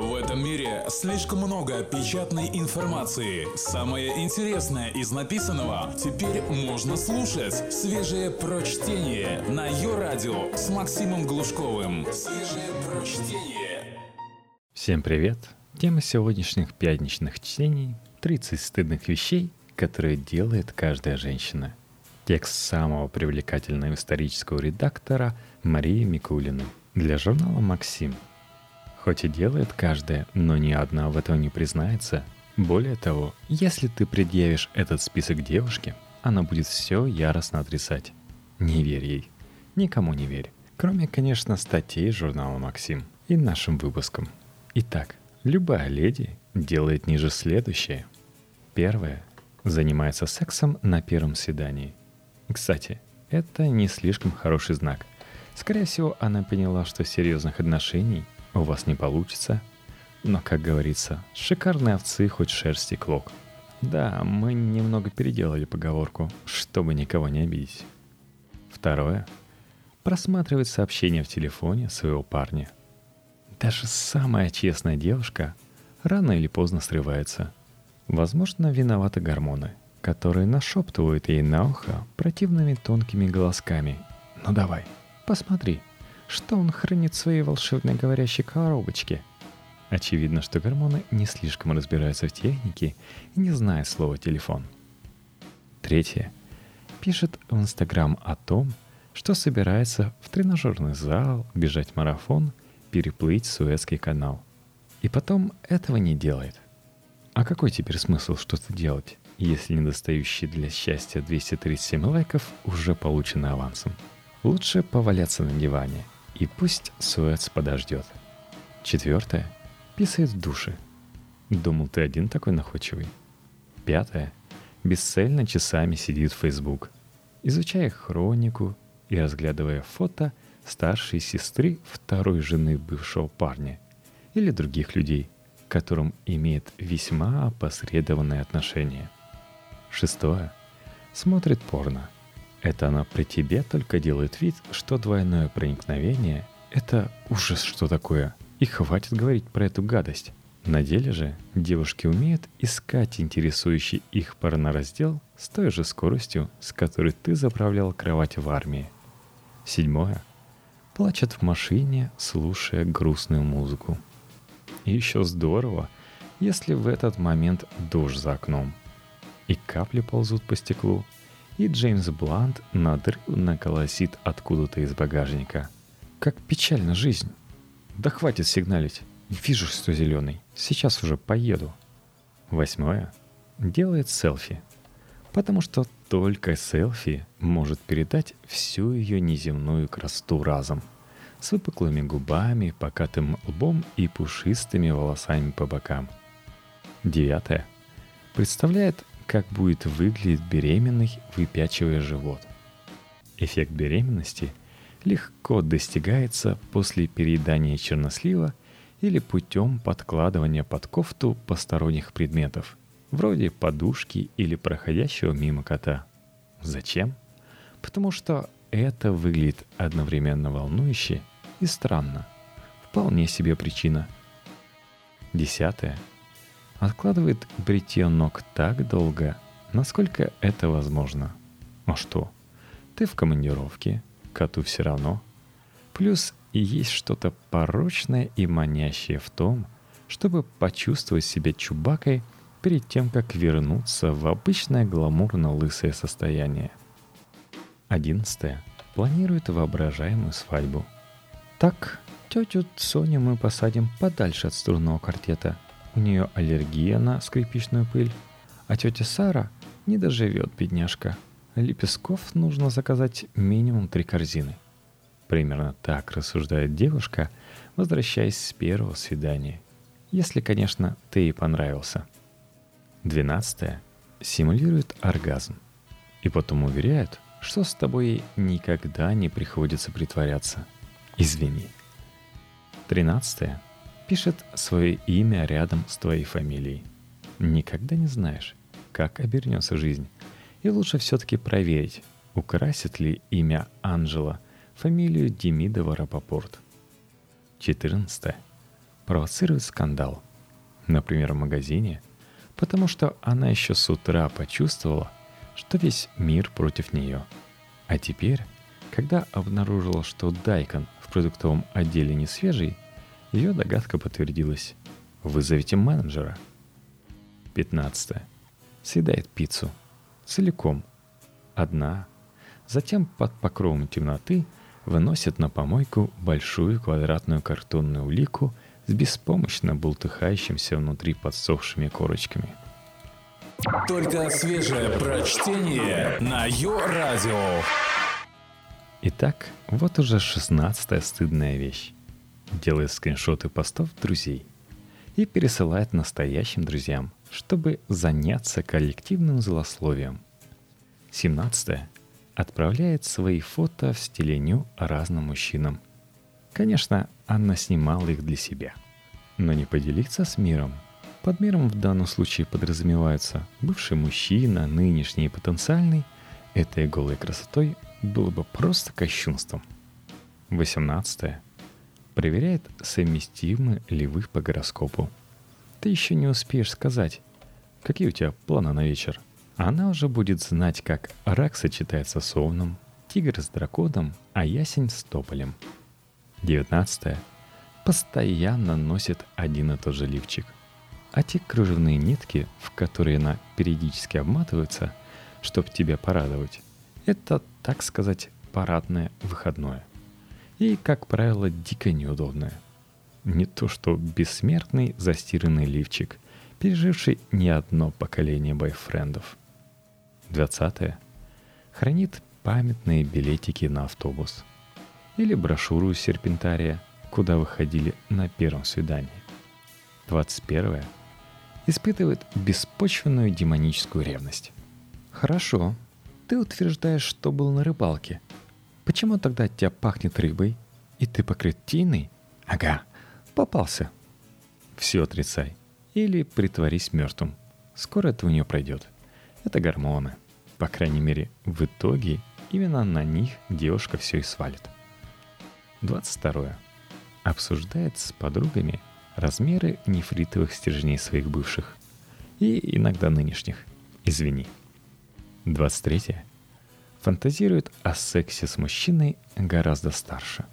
В этом мире слишком много печатной информации. Самое интересное из написанного теперь можно слушать. Свежее прочтение на ее радио с Максимом Глушковым. Свежее прочтение. Всем привет! Тема сегодняшних пятничных чтений – 30 стыдных вещей, которые делает каждая женщина. Текст самого привлекательного исторического редактора Марии Микулиной для журнала «Максим». Хоть и делает каждая, но ни одна в этом не признается. Более того, если ты предъявишь этот список девушке, она будет все яростно отрицать. Не верь ей. Никому не верь. Кроме, конечно, статей журнала «Максим» и нашим выпускам. Итак, любая леди делает ниже следующее. Первое. Занимается сексом на первом свидании. Кстати, это не слишком хороший знак. Скорее всего, она поняла, что серьезных отношений у вас не получится. Но, как говорится, шикарные овцы хоть шерсти клок. Да, мы немного переделали поговорку, чтобы никого не обидеть. Второе. Просматривать сообщения в телефоне своего парня. Даже самая честная девушка рано или поздно срывается. Возможно, виноваты гормоны, которые нашептывают ей на ухо противными тонкими голосками. «Ну давай, посмотри, что он хранит в своей волшебной говорящей коробочке. Очевидно, что гормоны не слишком разбираются в технике и не знают слова «телефон». Третье. Пишет в Инстаграм о том, что собирается в тренажерный зал, бежать марафон, переплыть Суэцкий канал. И потом этого не делает. А какой теперь смысл что-то делать, если недостающие для счастья 237 лайков уже получены авансом? Лучше поваляться на диване – и пусть Суэц подождет. Четвертое. Писает в душе. Думал, ты один такой находчивый. Пятое. Бесцельно часами сидит в Facebook, изучая хронику и разглядывая фото старшей сестры второй жены бывшего парня или других людей, к которым имеет весьма опосредованное отношение. Шестое. Смотрит порно – это она при тебе только делает вид, что двойное проникновение — это ужас что такое. И хватит говорить про эту гадость. На деле же девушки умеют искать интересующий их порнораздел с той же скоростью, с которой ты заправлял кровать в армии. Седьмое. Плачет в машине, слушая грустную музыку. И еще здорово, если в этот момент дождь за окном. И капли ползут по стеклу — и Джеймс Блант надрывно колосит откуда-то из багажника. Как печальна жизнь. Да хватит сигналить. Вижу, что зеленый. Сейчас уже поеду. Восьмое. Делает селфи. Потому что только селфи может передать всю ее неземную красоту разом. С выпуклыми губами, покатым лбом и пушистыми волосами по бокам. Девятое. Представляет как будет выглядеть беременный, выпячивая живот. Эффект беременности легко достигается после переедания чернослива или путем подкладывания под кофту посторонних предметов, вроде подушки или проходящего мимо кота. Зачем? Потому что это выглядит одновременно волнующе и странно. Вполне себе причина. Десятое – откладывает бритье ног так долго, насколько это возможно. А что? Ты в командировке, коту все равно. Плюс есть что-то порочное и манящее в том, чтобы почувствовать себя чубакой перед тем, как вернуться в обычное гламурно-лысое состояние. Одиннадцатое. Планирует воображаемую свадьбу. Так, тетю Соню мы посадим подальше от струнного квартета – у нее аллергия на скрипичную пыль, а тетя Сара не доживет, бедняжка. Лепестков нужно заказать минимум три корзины. Примерно так рассуждает девушка, возвращаясь с первого свидания. Если, конечно, ты ей понравился. Двенадцатое. Симулирует оргазм. И потом уверяет, что с тобой никогда не приходится притворяться. Извини. Тринадцатое пишет свое имя рядом с твоей фамилией. Никогда не знаешь, как обернется жизнь. И лучше все-таки проверить, украсит ли имя Анжела фамилию Демидова Рапопорт. 14. провоцирует скандал. Например, в магазине, потому что она еще с утра почувствовала, что весь мир против нее. А теперь, когда обнаружила, что дайкон в продуктовом отделе не свежий, ее догадка подтвердилась. Вызовите менеджера. 15. Съедает пиццу. Целиком. Одна. Затем под покровом темноты выносит на помойку большую квадратную картонную улику с беспомощно бултыхающимся внутри подсохшими корочками. Только свежее прочтение на Йо-Радио. Итак, вот уже шестнадцатая стыдная вещь. Делает скриншоты постов друзей и пересылает настоящим друзьям, чтобы заняться коллективным злословием. 17. Отправляет свои фото в стиле ню разным мужчинам. Конечно, Анна снимала их для себя. Но не поделиться с миром. Под миром в данном случае подразумевается бывший мужчина, нынешний и потенциальный. Этой голой красотой было бы просто кощунством. 18. Проверяет, совместимы ли вы по гороскопу. Ты еще не успеешь сказать, какие у тебя планы на вечер. Она уже будет знать, как рак сочетается с овном, тигр с драконом, а ясень с тополем. 19. Постоянно носит один и тот же лифчик. А те кружевные нитки, в которые она периодически обматывается, чтобы тебя порадовать, это, так сказать, парадное выходное и, как правило, дико неудобная. Не то что бессмертный застиранный лифчик, переживший не одно поколение бойфрендов. 20. Хранит памятные билетики на автобус. Или брошюру серпентария, куда выходили на первом свидании. 21. Испытывает беспочвенную демоническую ревность. Хорошо, ты утверждаешь, что был на рыбалке – Почему тогда от тебя пахнет рыбой, и ты покрыт тиной? Ага, попался. Все отрицай. Или притворись мертвым. Скоро это у нее пройдет. Это гормоны. По крайней мере, в итоге именно на них девушка все и свалит. 22. Обсуждает с подругами размеры нефритовых стержней своих бывших. И иногда нынешних. Извини. 23 фантазирует о сексе с мужчиной гораздо старше.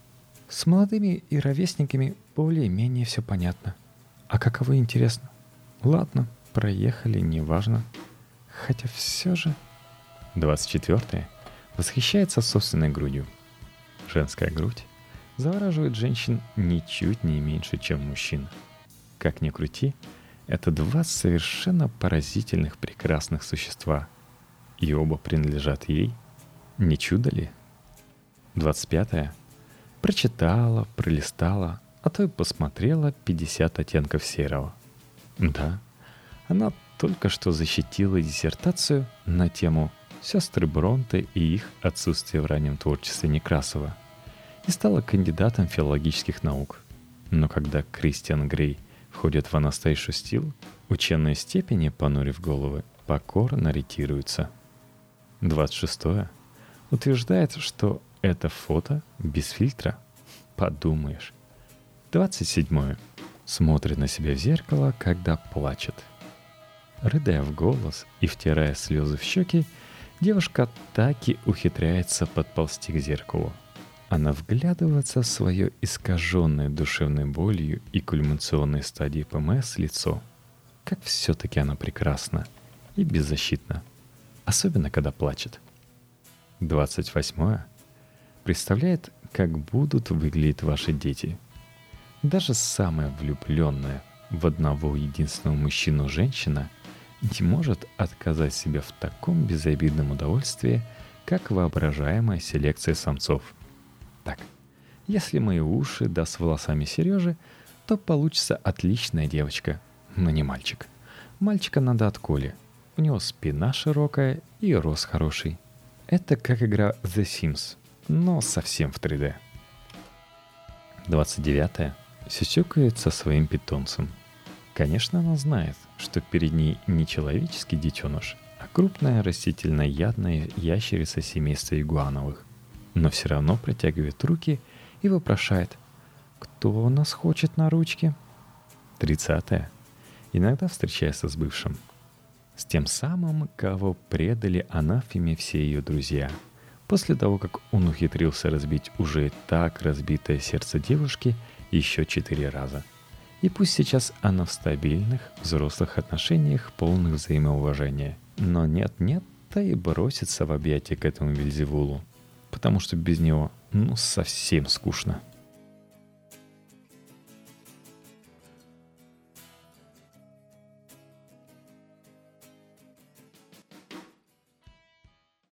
С молодыми и ровесниками более-менее все понятно. А каковы интересно? Ладно, проехали, неважно. Хотя все же... 24. Восхищается собственной грудью. Женская грудь завораживает женщин ничуть не меньше, чем мужчин. Как ни крути, это два совершенно поразительных прекрасных существа. И оба принадлежат ей – не чудо ли? 25. Прочитала, пролистала, а то и посмотрела 50 оттенков серого. Да, она только что защитила диссертацию на тему «Сестры Бронте и их отсутствие в раннем творчестве Некрасова» и стала кандидатом филологических наук. Но когда Кристиан Грей входит в Анастейшу Стил, ученые степени, понурив головы, покорно ретируются. 26 утверждает, что это фото без фильтра. Подумаешь. 27. Смотрит на себя в зеркало, когда плачет. Рыдая в голос и втирая слезы в щеки, девушка так и ухитряется подползти к зеркалу. Она вглядывается в свое искаженное душевной болью и кульминационной стадии ПМС лицо. Как все-таки она прекрасна и беззащитна. Особенно, когда плачет – 28 представляет, как будут выглядеть ваши дети. Даже самая влюбленная в одного единственного мужчину женщина не может отказать себе в таком безобидном удовольствии, как воображаемая селекция самцов. Так, если мои уши да волосами Сережи, то получится отличная девочка, но не мальчик. Мальчика надо от Коли. У него спина широкая и рост хороший – это как игра The Sims, но совсем в 3D. 29. Сюсюкает со своим питомцем. Конечно, она знает, что перед ней не человеческий детеныш, а крупная растительно-ядная ящерица семейства игуановых. Но все равно протягивает руки и вопрошает, кто у нас хочет на ручке? Тридцатое. Иногда встречается с бывшим. С тем самым, кого предали анафеме все ее друзья. После того, как он ухитрился разбить уже так разбитое сердце девушки еще четыре раза. И пусть сейчас она в стабильных, взрослых отношениях, полных взаимоуважения. Но нет-нет, та и бросится в объятия к этому Вильзевулу. Потому что без него, ну, совсем скучно.